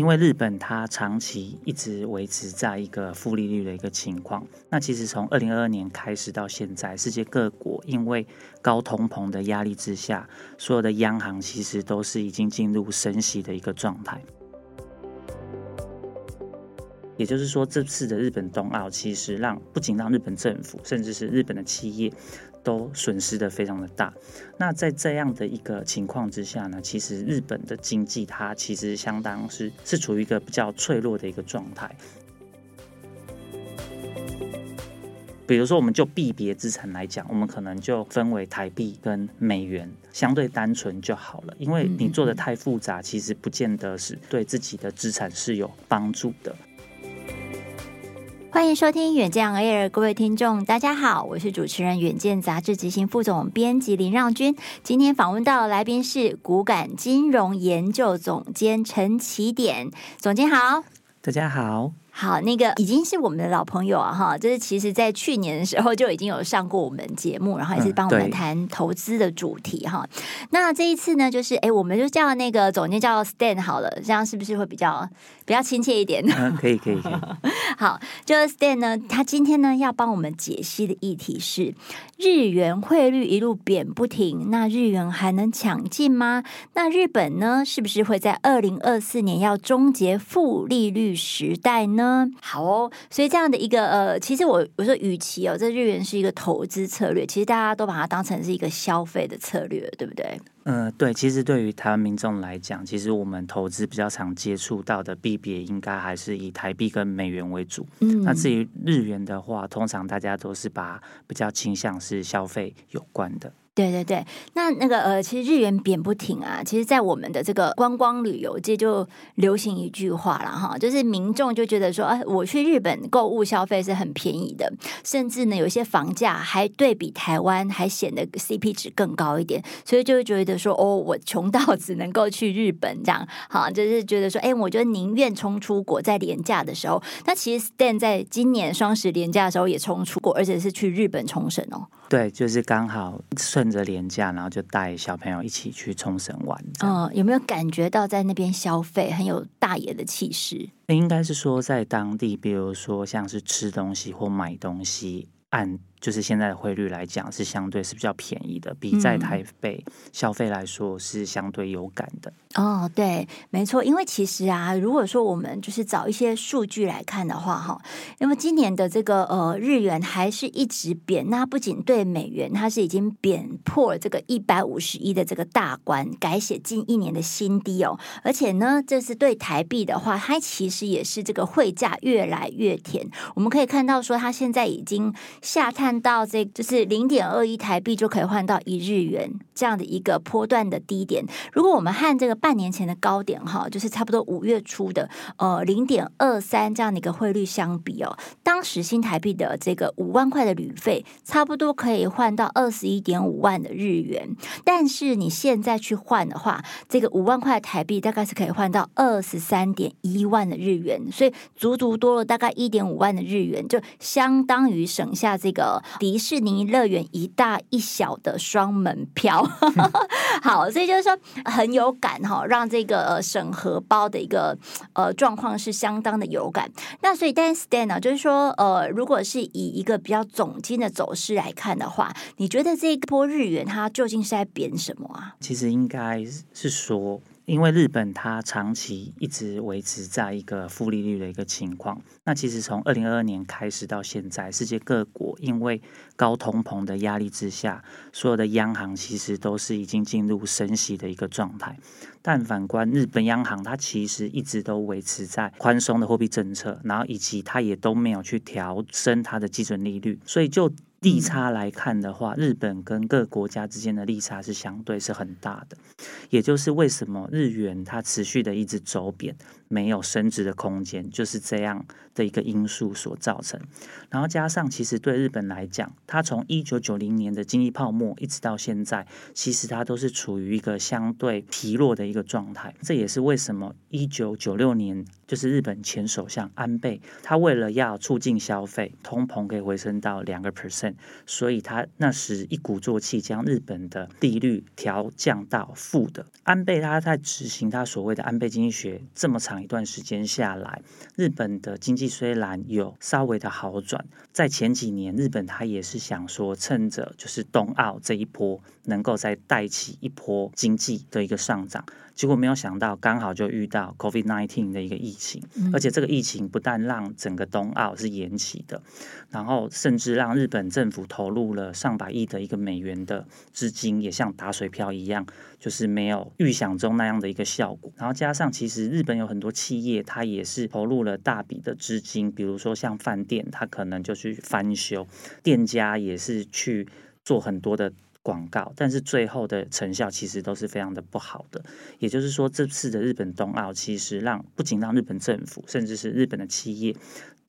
因为日本它长期一直维持在一个负利率的一个情况，那其实从二零二二年开始到现在，世界各国因为高通膨的压力之下，所有的央行其实都是已经进入升息的一个状态。也就是说，这次的日本冬奥其实让不仅让日本政府，甚至是日本的企业。都损失的非常的大。那在这样的一个情况之下呢，其实日本的经济它其实相当是是处于一个比较脆弱的一个状态。比如说，我们就币别资产来讲，我们可能就分为台币跟美元，相对单纯就好了。因为你做的太复杂，其实不见得是对自己的资产是有帮助的。欢迎收听远见 Air，各位听众，大家好，我是主持人远见杂志执行副总编辑林让君。今天访问到的来宾是股感金融研究总监陈启典，总监好，大家好。好，那个已经是我们的老朋友啊，哈，就是其实，在去年的时候就已经有上过我们节目，然后也是帮我们谈投资的主题哈、嗯。那这一次呢，就是哎，我们就叫那个总监叫 Stan 好了，这样是不是会比较比较亲切一点？嗯，可以，可以，可以。好，就是 Stan 呢，他今天呢要帮我们解析的议题是日元汇率一路贬不停，那日元还能抢进吗？那日本呢，是不是会在二零二四年要终结负利率时代呢？嗯，好哦，所以这样的一个呃，其实我我说，与其哦，这日元是一个投资策略，其实大家都把它当成是一个消费的策略，对不对？嗯、呃，对，其实对于台湾民众来讲，其实我们投资比较常接触到的币别，应该还是以台币跟美元为主。嗯，那至于日元的话，通常大家都是把比较倾向是消费有关的。对对对，那那个呃，其实日元贬不停啊。其实，在我们的这个观光旅游界就流行一句话了哈，就是民众就觉得说，哎，我去日本购物消费是很便宜的，甚至呢，有些房价还对比台湾还显得 CP 值更高一点，所以就会觉得说，哦，我穷到只能够去日本这样，好，就是觉得说，哎，我就宁愿冲出国在连假的时候。那其实 Stan 在今年双十连假的时候也冲出国，而且是去日本冲绳哦。对，就是刚好顺着廉价，然后就带小朋友一起去冲绳玩。嗯，有没有感觉到在那边消费很有大爷的气势？应该是说在当地，比如说像是吃东西或买东西，按。就是现在的汇率来讲，是相对是比较便宜的，比在台北消费来说是相对有感的。嗯、哦，对，没错。因为其实啊，如果说我们就是找一些数据来看的话，哈，那么今年的这个呃日元还是一直贬，那不仅对美元，它是已经贬破了这个一百五十一的这个大关，改写近一年的新低哦。而且呢，这是对台币的话，它其实也是这个汇价越来越甜。我们可以看到说，它现在已经下探。看到这就是零点二一台币就可以换到一日元这样的一个波段的低点。如果我们和这个半年前的高点哈，就是差不多五月初的呃零点二三这样的一个汇率相比哦，当时新台币的这个五万块的旅费差不多可以换到二十一点五万的日元。但是你现在去换的话，这个五万块台币大概是可以换到二十三点一万的日元，所以足足多了大概一点五万的日元，就相当于省下这个。迪士尼乐园一大一小的双门票，好，所以就是说很有感哈，让这个审核包的一个呃状况是相当的有感。那所以，但 Stan 呢，就是说呃，如果是以一个比较总金的走势来看的话，你觉得这一波日元它究竟是在贬什么啊？其实应该是说。因为日本它长期一直维持在一个负利率的一个情况，那其实从二零二二年开始到现在，世界各国因为高通膨的压力之下，所有的央行其实都是已经进入升息的一个状态。但反观日本央行，它其实一直都维持在宽松的货币政策，然后以及它也都没有去调升它的基准利率，所以就利差来看的话，日本跟各国家之间的利差是相对是很大的，也就是为什么日元它持续的一直走贬。没有升值的空间，就是这样的一个因素所造成。然后加上，其实对日本来讲，它从一九九零年的经济泡沫一直到现在，其实它都是处于一个相对疲弱的一个状态。这也是为什么一九九六年，就是日本前首相安倍，他为了要促进消费，通膨可以回升到两个 percent，所以他那时一鼓作气将日本的利率调降到负的。安倍他在执行他所谓的安倍经济学这么长。一段时间下来，日本的经济虽然有稍微的好转，在前几年，日本他也是想说，趁着就是冬奥这一波，能够再带起一波经济的一个上涨。结果没有想到，刚好就遇到 COVID-19 的一个疫情，而且这个疫情不但让整个冬奥是延期的，然后甚至让日本政府投入了上百亿的一个美元的资金，也像打水漂一样，就是没有预想中那样的一个效果。然后加上，其实日本有很多企业，它也是投入了大笔的资金，比如说像饭店，它可能就去翻修，店家也是去做很多的。广告，但是最后的成效其实都是非常的不好的。也就是说，这次的日本冬奥其实让不仅让日本政府，甚至是日本的企业。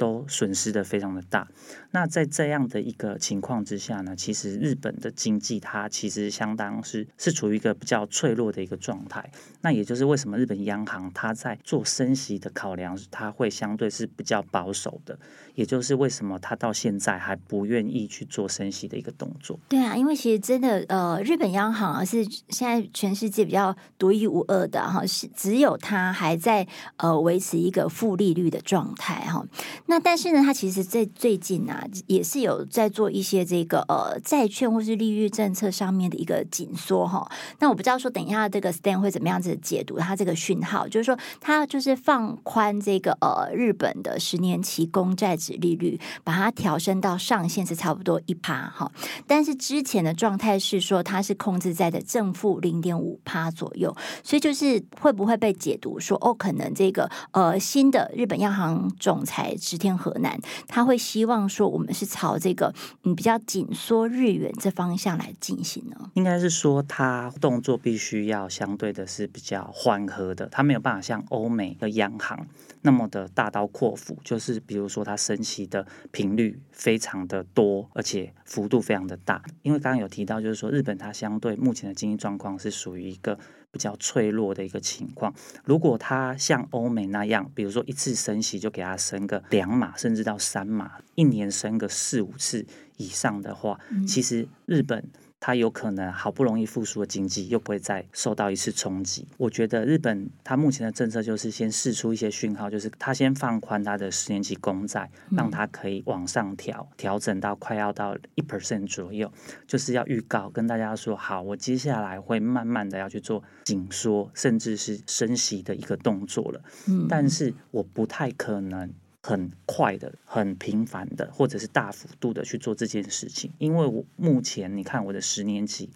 都损失的非常的大。那在这样的一个情况之下呢，其实日本的经济它其实相当是是处于一个比较脆弱的一个状态。那也就是为什么日本央行它在做升息的考量，它会相对是比较保守的。也就是为什么它到现在还不愿意去做升息的一个动作。对啊，因为其实真的呃，日本央行是现在全世界比较独一无二的哈，是只有它还在呃维持一个负利率的状态哈。那但是呢，它其实在最近啊，也是有在做一些这个呃债券或是利率政策上面的一个紧缩哈。那我不知道说，等一下这个 Stan 会怎么样子解读它这个讯号，就是说它就是放宽这个呃日本的十年期公债殖利率，把它调升到上限是差不多一趴哈。但是之前的状态是说它是控制在的正负零点五趴左右，所以就是会不会被解读说哦，可能这个呃新的日本央行总裁之。天河南，他会希望说，我们是朝这个嗯比较紧缩日元这方向来进行呢？应该是说，他动作必须要相对的是比较缓和的，他没有办法像欧美的央行那么的大刀阔斧，就是比如说他升息的频率非常的多，而且幅度非常的大。因为刚刚有提到，就是说日本它相对目前的经济状况是属于一个。比较脆弱的一个情况，如果它像欧美那样，比如说一次升息就给它升个两码，甚至到三码，一年升个四五次以上的话，其实日本。它有可能好不容易复苏的经济又不会再受到一次冲击。我觉得日本它目前的政策就是先试出一些讯号，就是它先放宽它的十年期公债，让它可以往上调，调整到快要到一 percent 左右，就是要预告跟大家说，好，我接下来会慢慢的要去做紧缩，甚至是升息的一个动作了。嗯但是我不太可能。很快的、很频繁的，或者是大幅度的去做这件事情，因为我目前你看我的十年期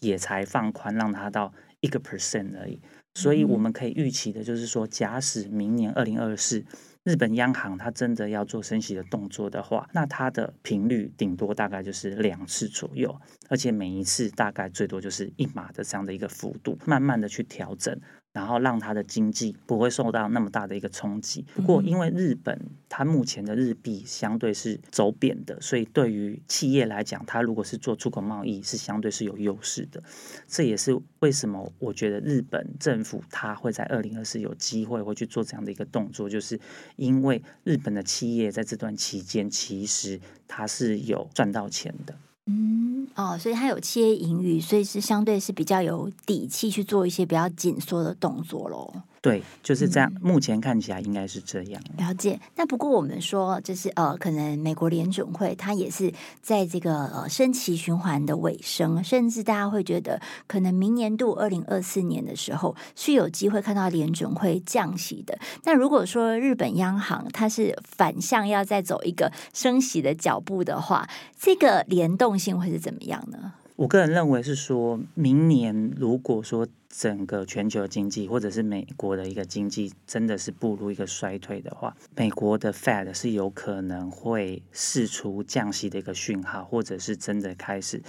也才放宽，让它到一个 percent 而已，所以我们可以预期的就是说，假使明年二零二四日本央行它真的要做升息的动作的话，那它的频率顶多大概就是两次左右，而且每一次大概最多就是一码的这样的一个幅度，慢慢的去调整。然后让它的经济不会受到那么大的一个冲击。不过，因为日本它目前的日币相对是走贬的，所以对于企业来讲，它如果是做出口贸易，是相对是有优势的。这也是为什么我觉得日本政府它会在二零二四有机会会去做这样的一个动作，就是因为日本的企业在这段期间其实它是有赚到钱的。嗯，哦，所以他有企业盈余，所以是相对是比较有底气去做一些比较紧缩的动作喽。对，就是这样。嗯、目前看起来应该是这样。了解。那不过我们说，就是呃，可能美国联准会它也是在这个呃升息循环的尾声，甚至大家会觉得，可能明年度二零二四年的时候是有机会看到联准会降息的。那如果说日本央行它是反向要再走一个升息的脚步的话，这个联动性会是怎么样呢？我个人认为是说，明年如果说整个全球经济或者是美国的一个经济真的是步入一个衰退的话，美国的 Fed 是有可能会释出降息的一个讯号，或者是真的开始。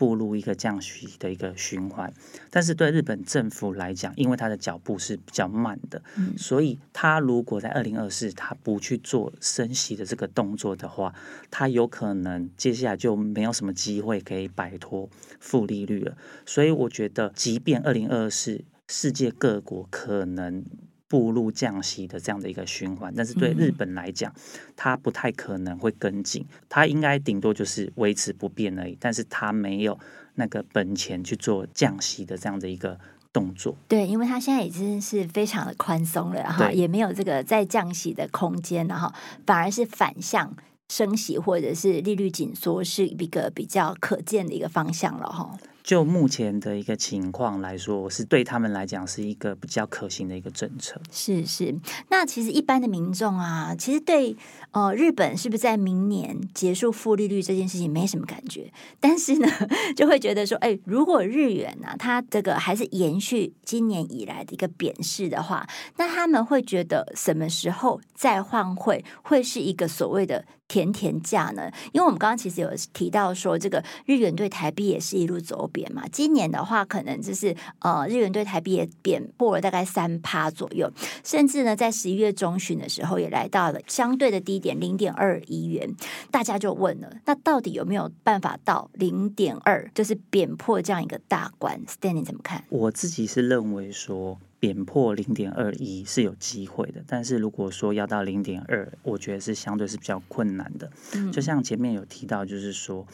步入一个降息的一个循环，但是对日本政府来讲，因为它的脚步是比较慢的，嗯、所以它如果在二零二四它不去做升息的这个动作的话，它有可能接下来就没有什么机会可以摆脱负利率了。所以我觉得，即便二零二四世界各国可能。步入降息的这样的一个循环，但是对日本来讲，它不太可能会跟进，它应该顶多就是维持不变而已。但是它没有那个本钱去做降息的这样的一个动作。对，因为它现在已经是非常的宽松了哈，也没有这个再降息的空间，了哈反而是反向升息或者是利率紧缩是一个比较可见的一个方向了哈。就目前的一个情况来说，是对他们来讲是一个比较可行的一个政策。是是，那其实一般的民众啊，其实对呃日本是不是在明年结束负利率这件事情没什么感觉，但是呢，就会觉得说，哎，如果日元呢、啊，它这个还是延续今年以来的一个贬势的话，那他们会觉得什么时候再换汇会是一个所谓的甜甜价呢？因为我们刚刚其实有提到说，这个日元对台币也是一路走贬嘛。今年的话，可能就是呃，日元对台币也贬破了大概三趴左右，甚至呢，在十一月中旬的时候，也来到了相对的低点零点二一元。大家就问了，那到底有没有办法到零点二，就是贬破这样一个大关？Stan，你怎么看？我自己是认为说。贬破零点二一是有机会的，但是如果说要到零点二，我觉得是相对是比较困难的。嗯，就像前面有提到，就是说。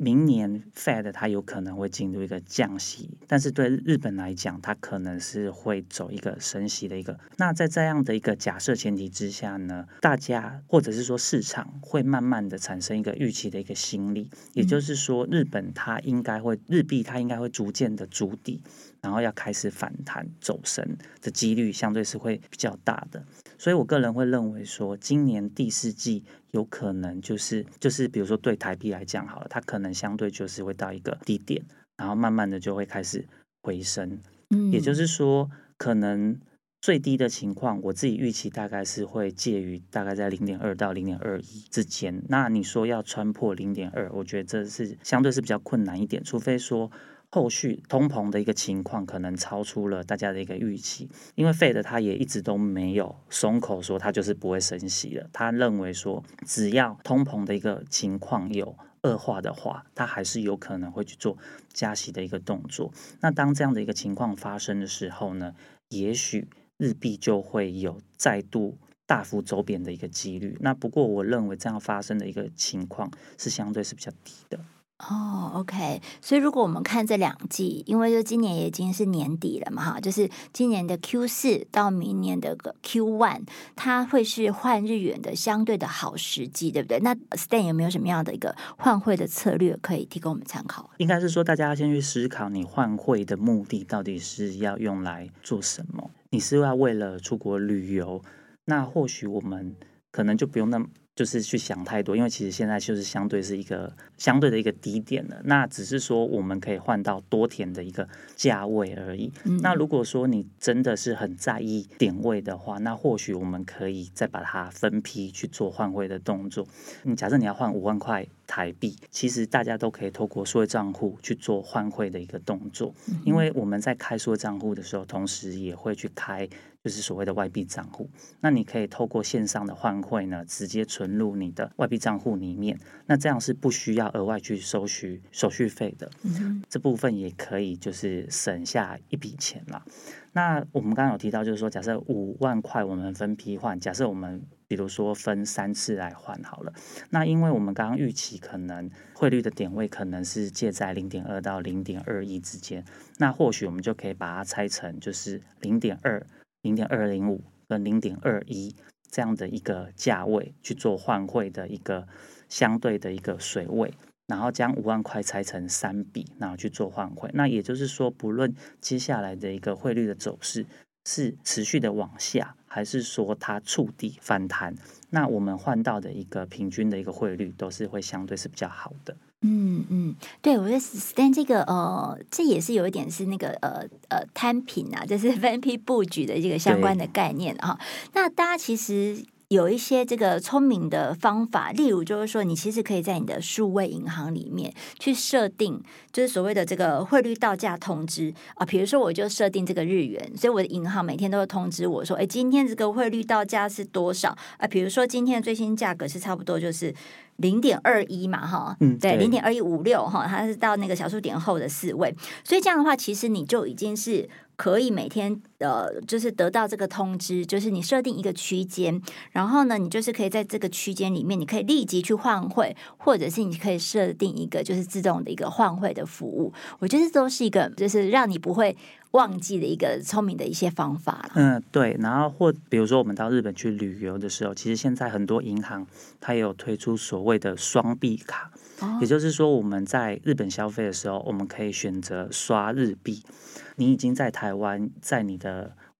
明年 Fed 它有可能会进入一个降息，但是对日本来讲，它可能是会走一个升息的一个。那在这样的一个假设前提之下呢，大家或者是说市场会慢慢的产生一个预期的一个心理，也就是说，日本它应该会日币它应该会逐渐的筑底，然后要开始反弹走升的几率相对是会比较大的。所以我个人会认为说，今年第四季有可能就是就是，比如说对台币来讲好了，它可能相对就是会到一个低点，然后慢慢的就会开始回升。嗯，也就是说，可能最低的情况，我自己预期大概是会介于大概在零点二到零点二一之间。那你说要穿破零点二，我觉得这是相对是比较困难一点，除非说。后续通膨的一个情况可能超出了大家的一个预期，因为 Fed 他也一直都没有松口说他就是不会升息了。他认为说，只要通膨的一个情况有恶化的话，他还是有可能会去做加息的一个动作。那当这样的一个情况发生的时候呢，也许日币就会有再度大幅走贬的一个几率。那不过我认为这样发生的一个情况是相对是比较低的。哦、，OK，所以如果我们看这两季，因为就今年已经是年底了嘛，哈，就是今年的 Q 四到明年的 Q one，它会是换日元的相对的好时机，对不对？那 Stan 有没有什么样的一个换汇的策略可以提供我们参考？应该是说，大家要先去思考，你换汇的目的到底是要用来做什么？你是要为了出国旅游？那或许我们可能就不用那么。就是去想太多，因为其实现在就是相对是一个相对的一个低点了。那只是说我们可以换到多甜的一个价位而已。嗯。那如果说你真的是很在意点位的话，那或许我们可以再把它分批去做换汇的动作。你假设你要换五万块台币，其实大家都可以透过数位账户去做换汇的一个动作。因为我们在开数位账户的时候，同时也会去开。就是所谓的外币账户，那你可以透过线上的换汇呢，直接存入你的外币账户里面，那这样是不需要额外去收取手续费的。嗯，这部分也可以就是省下一笔钱了。那我们刚刚有提到，就是说，假设五万块我们分批换，假设我们比如说分三次来换好了，那因为我们刚刚预期可能汇率的点位可能是介在零点二到零点二一之间，那或许我们就可以把它拆成就是零点二。零点二零五跟零点二一这样的一个价位去做换汇的一个相对的一个水位，然后将五万块拆成三笔，然后去做换汇。那也就是说，不论接下来的一个汇率的走势是持续的往下，还是说它触底反弹，那我们换到的一个平均的一个汇率都是会相对是比较好的。嗯嗯，对，我觉得 Stan 这个呃，这也是有一点是那个呃呃摊平啊，就是 分批布局的这个相关的概念啊。那大家其实。有一些这个聪明的方法，例如就是说，你其实可以在你的数位银行里面去设定，就是所谓的这个汇率到价通知啊。比如说，我就设定这个日元，所以我的银行每天都会通知我说，哎，今天这个汇率到价是多少啊？比如说，今天的最新价格是差不多就是零点二一嘛，哈，嗯，对，零点二一五六哈，它是到那个小数点后的四位，所以这样的话，其实你就已经是。可以每天呃，就是得到这个通知，就是你设定一个区间，然后呢，你就是可以在这个区间里面，你可以立即去换汇，或者是你可以设定一个就是自动的一个换汇的服务。我觉得这都是一个就是让你不会忘记的一个聪明的一些方法。嗯，对。然后或比如说我们到日本去旅游的时候，其实现在很多银行它也有推出所谓的双币卡，哦，也就是说我们在日本消费的时候，我们可以选择刷日币。你已经在台湾，在你的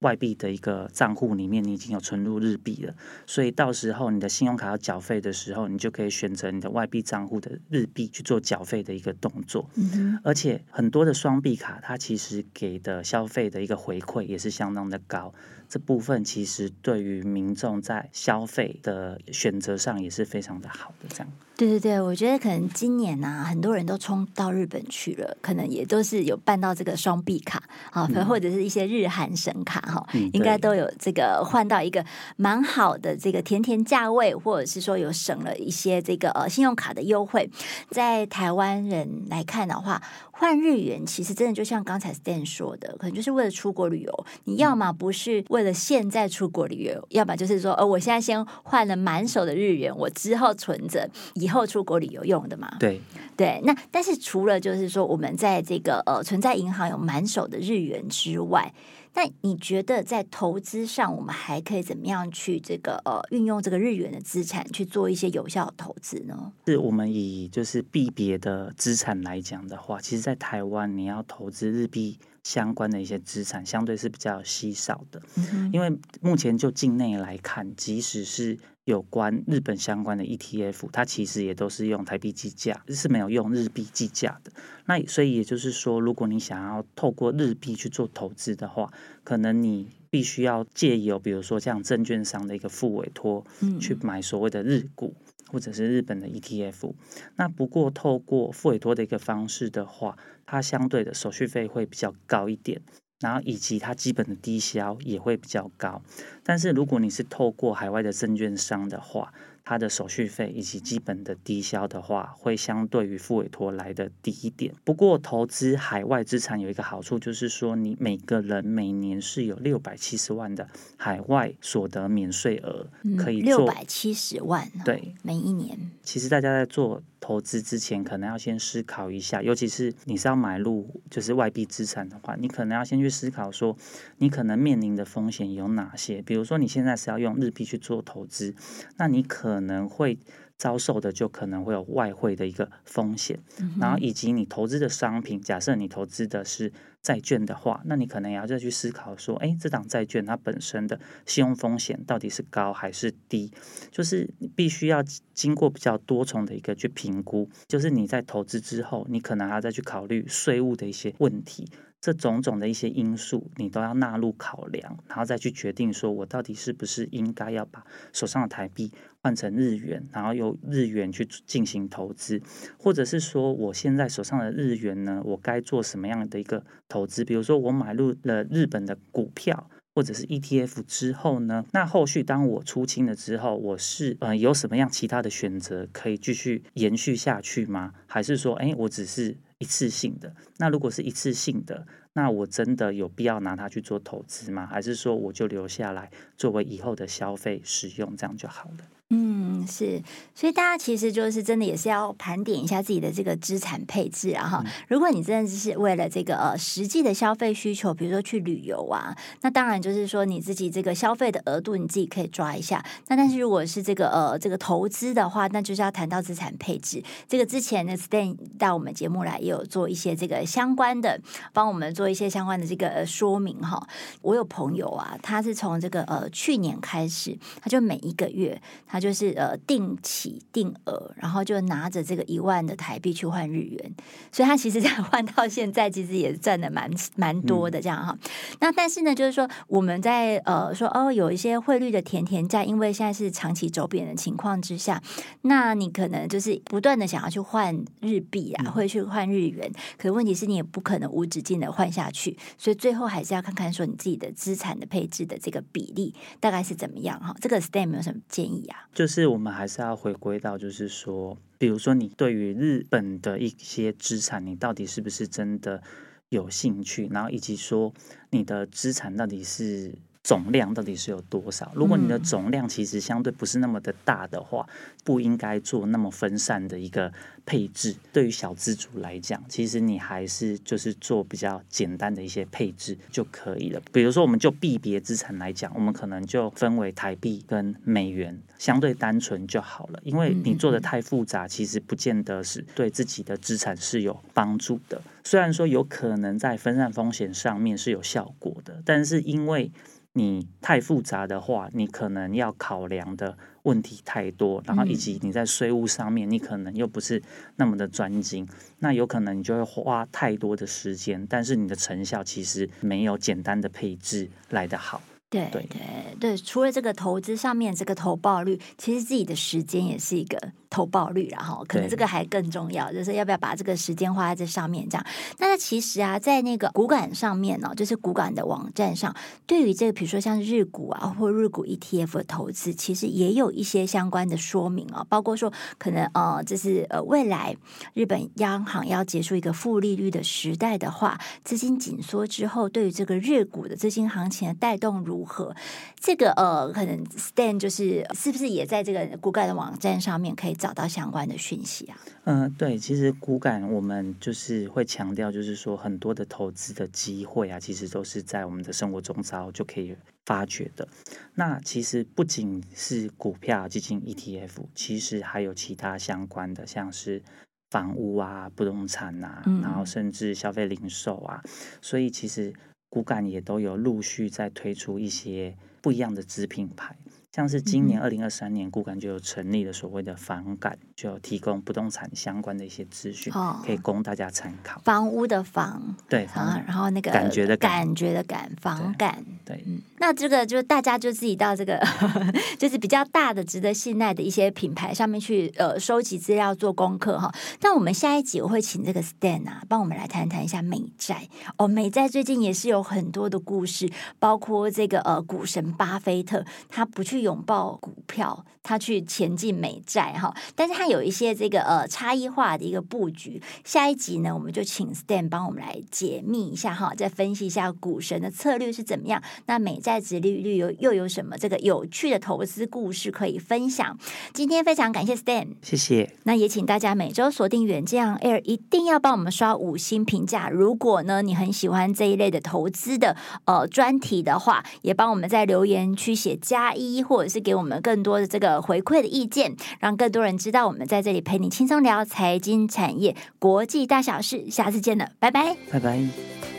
外币的一个账户里面，你已经有存入日币了，所以到时候你的信用卡要缴费的时候，你就可以选择你的外币账户的日币去做缴费的一个动作。嗯。而且很多的双币卡，它其实给的消费的一个回馈也是相当的高。这部分其实对于民众在消费的选择上也是非常的好的，这样。对对对，我觉得可能今年啊，很多人都冲到日本去了，可能也都是有办到这个双币卡啊，嗯、或者是一些日韩神卡哈，嗯、应该都有这个换到一个蛮好的这个甜甜价位，或者是说有省了一些这个呃信用卡的优惠。在台湾人来看的话，换日元其实真的就像刚才 Stan 说的，可能就是为了出国旅游。你要么不是为了现在出国旅游，要么就是说，呃，我现在先换了满手的日元，我之后存着，以后出国旅游用的嘛。对对。那但是除了就是说，我们在这个呃存在银行有满手的日元之外。那你觉得在投资上，我们还可以怎么样去这个呃运用这个日元的资产去做一些有效的投资呢？是我们以就是币别的资产来讲的话，其实，在台湾你要投资日币相关的一些资产，相对是比较稀少的。嗯。因为目前就境内来看，即使是有关日本相关的 ETF，它其实也都是用台币计价，是没有用日币计价的。那所以也就是说，如果你想要透过日币去做投资的话，可能你必须要借由比如说像证券商的一个副委托，去买所谓的日股或者是日本的 ETF。那不过透过付委托的一个方式的话，它相对的手续费会比较高一点。然后以及它基本的低消也会比较高，但是如果你是透过海外的证券商的话，它的手续费以及基本的低消的话，会相对于付委托来的低一点。不过，投资海外资产有一个好处，就是说你每个人每年是有六百七十万的海外所得免税额可以做。六百七十万，对，每一年。其实大家在做投资之前，可能要先思考一下，尤其是你是要买入就是外币资产的话，你可能要先去思考说，你可能面临的风险有哪些。比如说，你现在是要用日币去做投资，那你可可能会遭受的就可能会有外汇的一个风险，然后以及你投资的商品，假设你投资的是债券的话，那你可能也要再去思考说，哎，这档债券它本身的信用风险到底是高还是低？就是你必须要经过比较多重的一个去评估，就是你在投资之后，你可能还要再去考虑税务的一些问题。这种种的一些因素，你都要纳入考量，然后再去决定说，我到底是不是应该要把手上的台币换成日元，然后用日元去进行投资，或者是说，我现在手上的日元呢，我该做什么样的一个投资？比如说，我买入了日本的股票或者是 ETF 之后呢，那后续当我出清了之后，我是呃有什么样其他的选择可以继续延续下去吗？还是说，哎，我只是一次性的，那如果是一次性的，那我真的有必要拿它去做投资吗？还是说我就留下来作为以后的消费使用，这样就好了？嗯，是，所以大家其实就是真的也是要盘点一下自己的这个资产配置啊哈。如果你真的是为了这个呃实际的消费需求，比如说去旅游啊，那当然就是说你自己这个消费的额度你自己可以抓一下。那但是如果是这个呃这个投资的话，那就是要谈到资产配置。这个之前呢，Stan 到我们节目来也有做一些这个相关的，帮我们做一些相关的这个呃说明哈。我有朋友啊，他是从这个呃去年开始，他就每一个月他。他就是呃定期定额，然后就拿着这个一万的台币去换日元，所以他其实这样换到现在，其实也赚的蛮蛮多的这样哈。嗯、那但是呢，就是说我们在呃说哦，有一些汇率的甜甜价，因为现在是长期走贬的情况之下，那你可能就是不断的想要去换日币啊，会去换日元，可是问题是你也不可能无止境的换下去，所以最后还是要看看说你自己的资产的配置的这个比例大概是怎么样哈。这个 Stan 有什么建议啊？就是我们还是要回归到，就是说，比如说你对于日本的一些资产，你到底是不是真的有兴趣？然后以及说你的资产到底是。总量到底是有多少？如果你的总量其实相对不是那么的大的话，不应该做那么分散的一个配置。对于小资主来讲，其实你还是就是做比较简单的一些配置就可以了。比如说，我们就币别资产来讲，我们可能就分为台币跟美元，相对单纯就好了。因为你做的太复杂，其实不见得是对自己的资产是有帮助的。虽然说有可能在分散风险上面是有效果的，但是因为你太复杂的话，你可能要考量的问题太多，然后以及你在税务上面，你可能又不是那么的专精，那有可能你就会花太多的时间，但是你的成效其实没有简单的配置来得好。对对对，除了这个投资上面这个投报率，其实自己的时间也是一个投报率，然后可能这个还更重要，就是要不要把这个时间花在这上面这样。那其实啊，在那个股感上面呢，就是股感的网站上，对于这个比如说像日股啊或日股 ETF 的投资，其实也有一些相关的说明啊，包括说可能呃，就是呃未来日本央行要结束一个负利率的时代的话，资金紧缩之后，对于这个日股的资金行情的带动如如何？这个呃，可能 Stan 就是是不是也在这个股感的网站上面可以找到相关的讯息啊？嗯、呃，对，其实股感我们就是会强调，就是说很多的投资的机会啊，其实都是在我们的生活中早就可以发掘的。那其实不仅是股票、基金、ETF，其实还有其他相关的，像是房屋啊、不动产啊，嗯、然后甚至消费零售啊，所以其实。骨感也都有陆续在推出一些不一样的子品牌。像是今年二零二三年，股感就有成立了所谓的房感，就有提供不动产相关的一些资讯，可以供大家参考。房屋的房，对，然后那个感觉的感觉的感，房感，对。那这个就大家就自己到这个 就是比较大的、值得信赖的一些品牌上面去呃收集资料、做功课哈。那我们下一集我会请这个 Stan 啊，帮我们来谈谈一下美债哦。美债最近也是有很多的故事，包括这个呃股神巴菲特他不去。拥抱股票，他去前进美债哈，但是他有一些这个呃差异化的一个布局。下一集呢，我们就请 Stan 帮我们来解密一下哈，再分析一下股神的策略是怎么样。那美债值利率又又有什么这个有趣的投资故事可以分享？今天非常感谢 Stan，谢谢。那也请大家每周锁定远见 Air，一定要帮我们刷五星评价。如果呢你很喜欢这一类的投资的呃专题的话，也帮我们在留言区写加一。或者是给我们更多的这个回馈的意见，让更多人知道我们在这里陪你轻松聊财经产业国际大小事。下次见了，拜拜，拜拜。